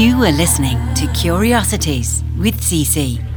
You are listening to Curiosities with Cici.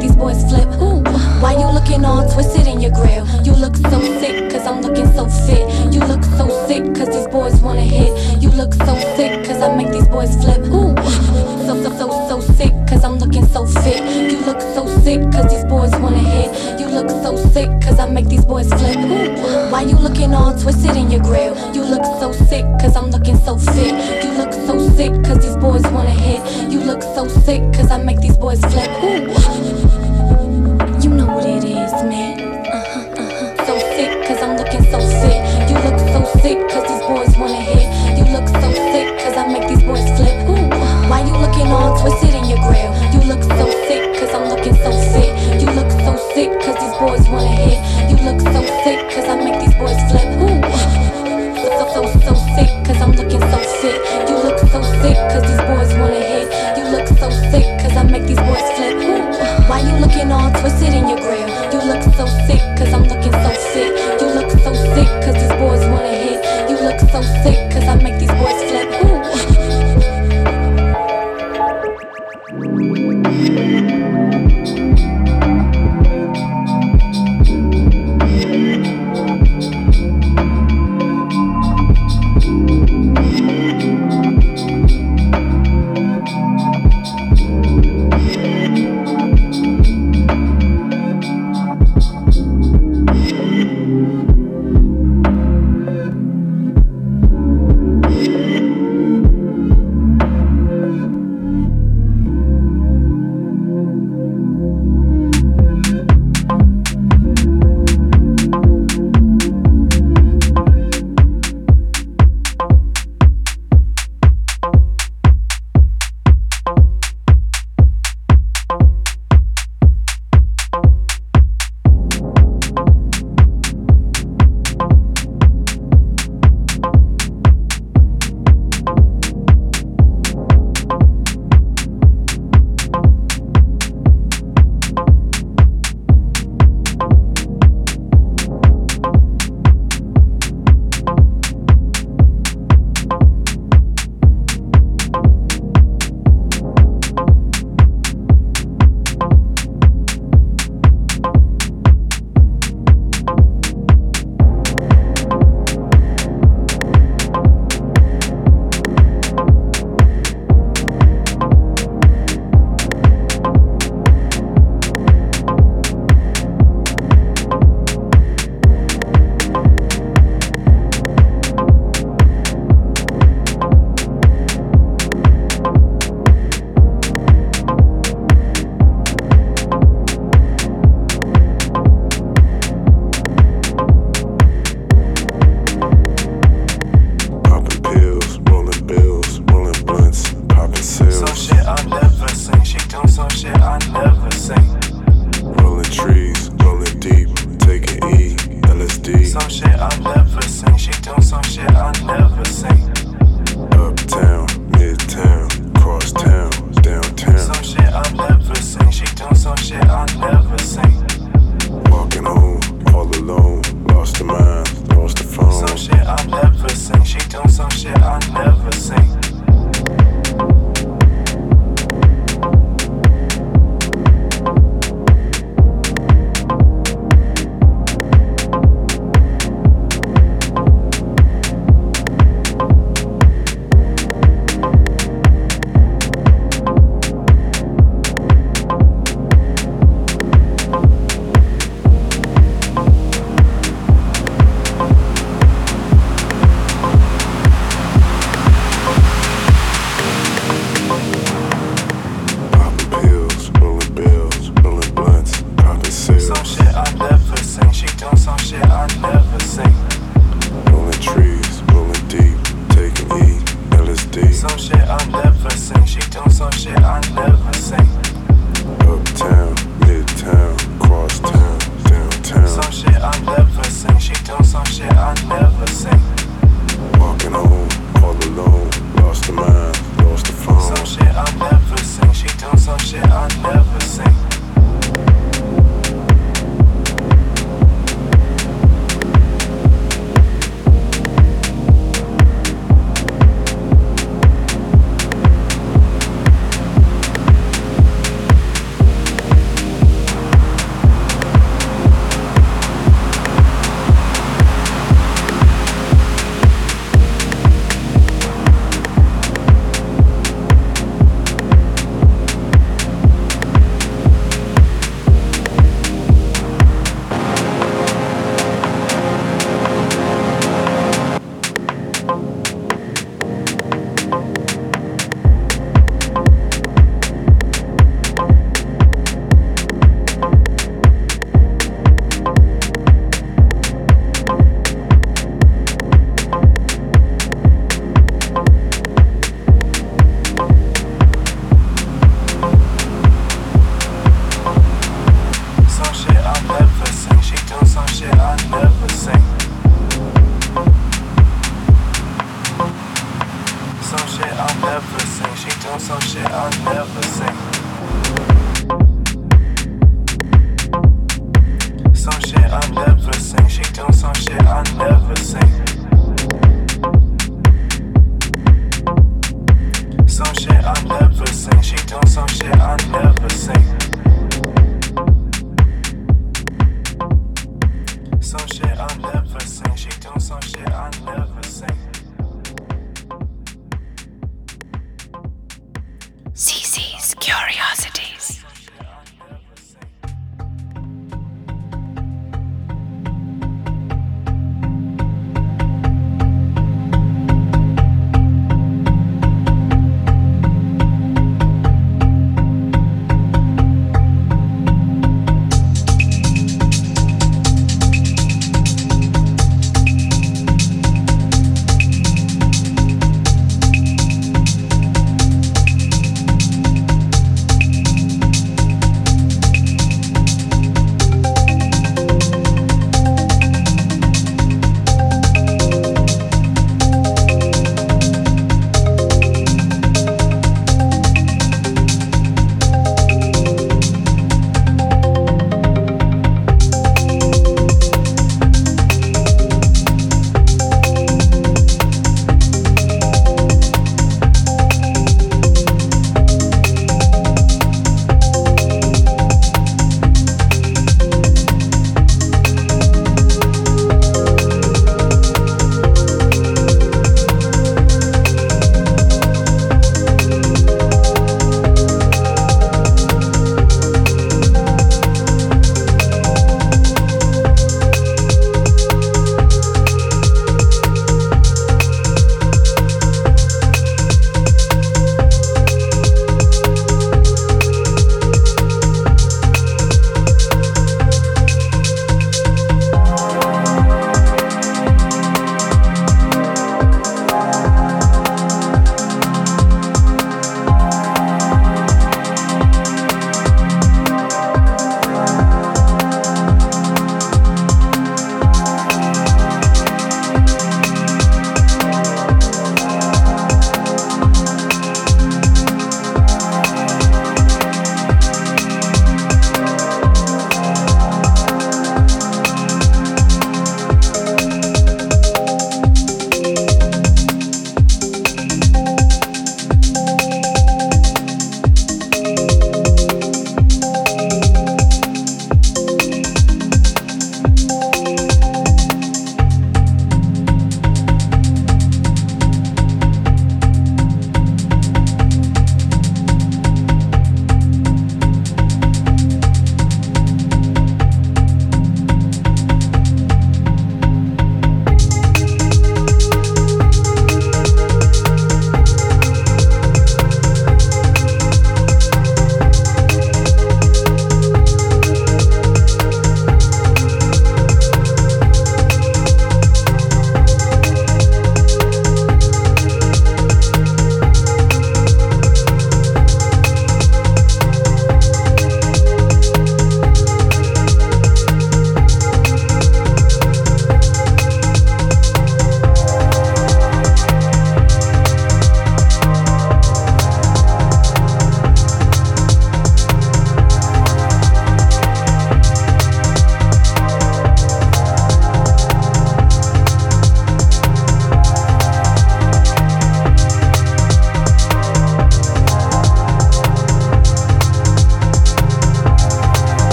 These boys flip. Ooh. Why you looking all twisted in your grill? You look so sick, cause I'm looking so fit. You look so sick, cause these boys wanna hit. You look so sick, cause I make these boys flip. Ooh. So, so, so, so sick, cause I'm looking so fit. You look so sick, cause these boys wanna hit. You look so sick, cause I make these boys flip. Ooh. Why you looking all twisted in your grill? You look so sick, cause I'm looking so fit. You look so sick, cause these boys wanna hit. You look so sick, cause I make these boys flip. Ooh. You know what it is, man. Uh-huh, uh-huh. So sick, cause I'm looking so fit. You look so sick, cause these boys wanna hit. You look so sick, cause I make these boys flip. Ooh. Why you looking all twisted in your grill? You look so sick, cause I'm looking so fit. You look so sick, cause these boys wanna hit. You look so sick, cause I make these boys flip. Ooh. So, so, so sick, I'm looking so fit. You look so sick, cause these boys wanna hit. You look so sick, cause I make these boys flip. Ooh. Why you looking all twisted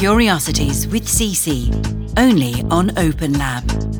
Curiosities with Cici, only on Open Lab.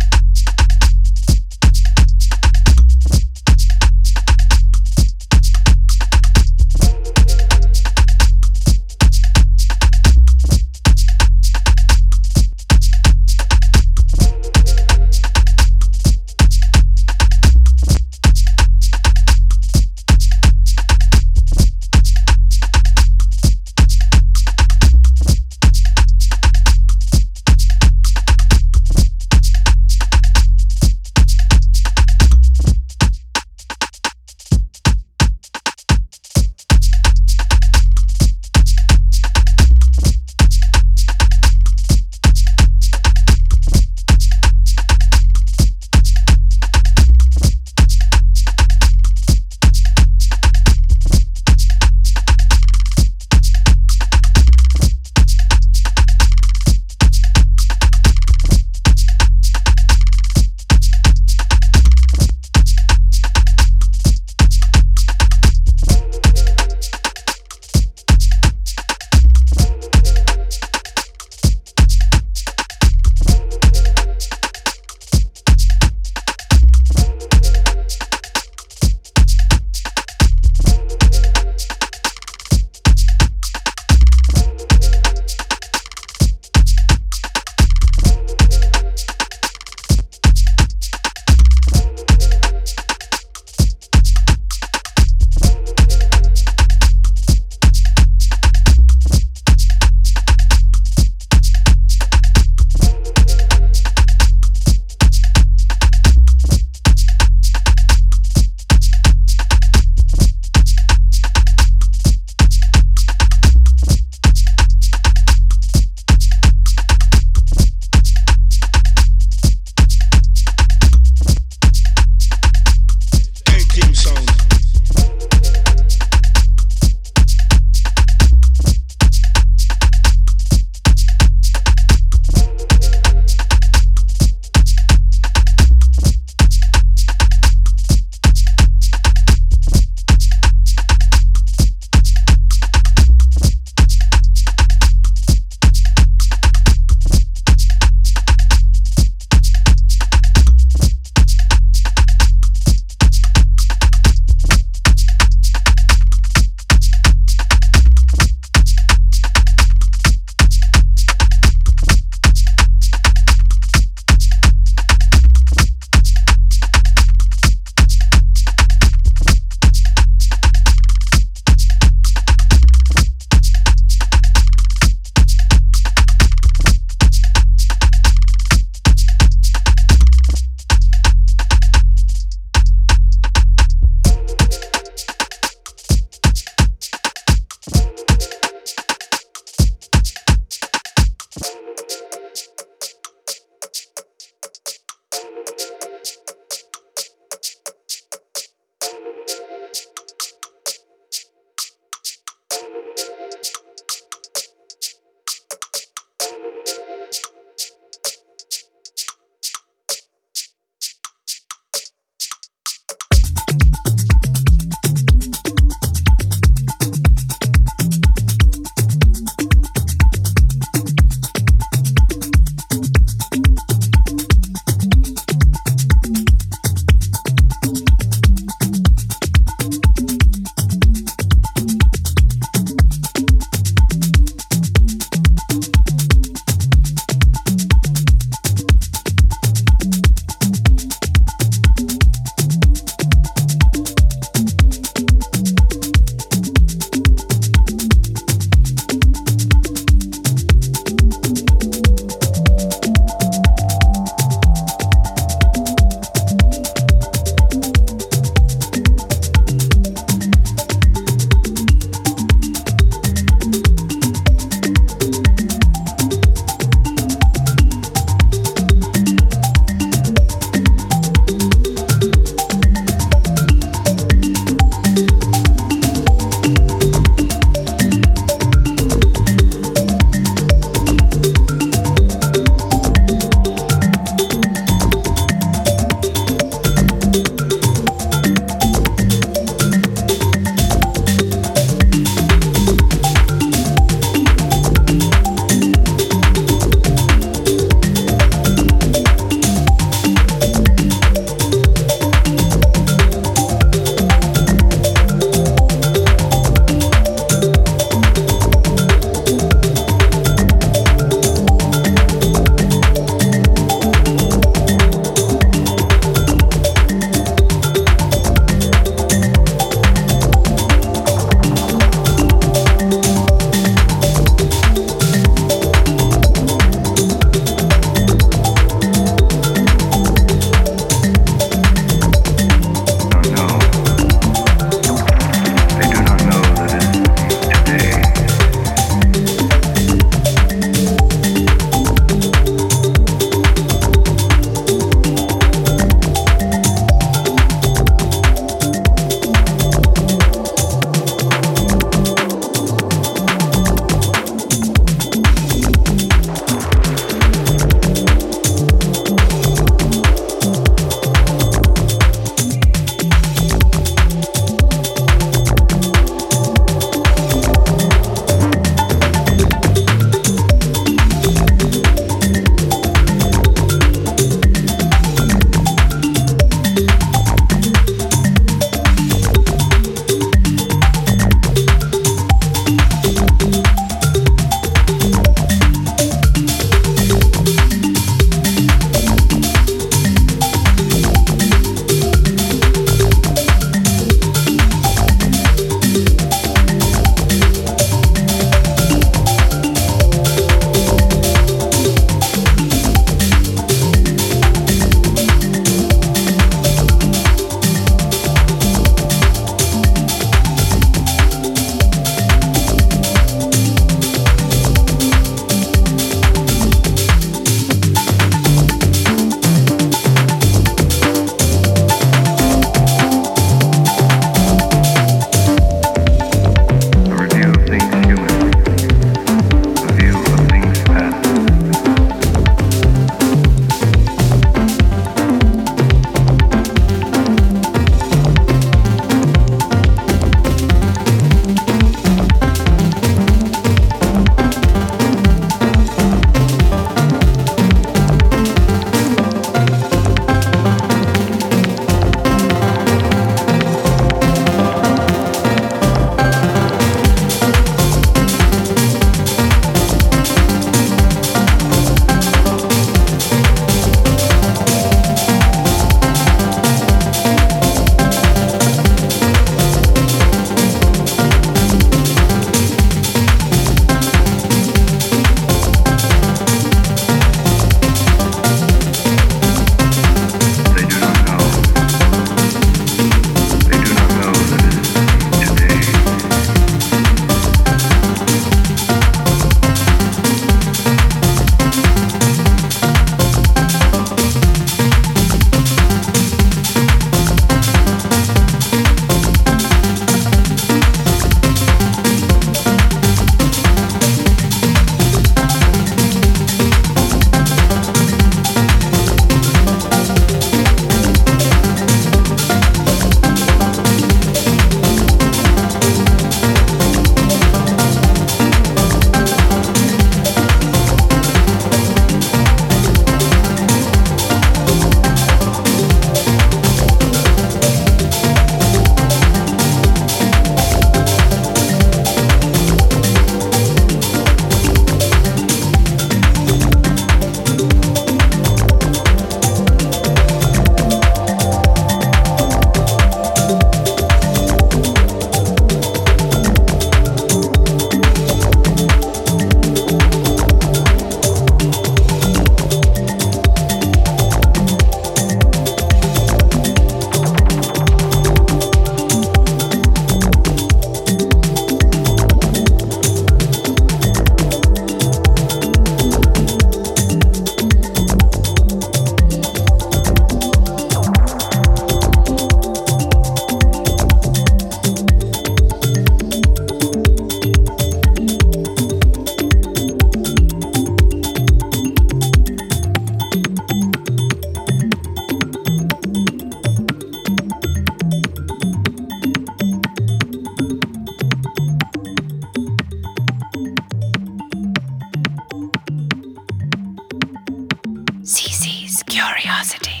Thank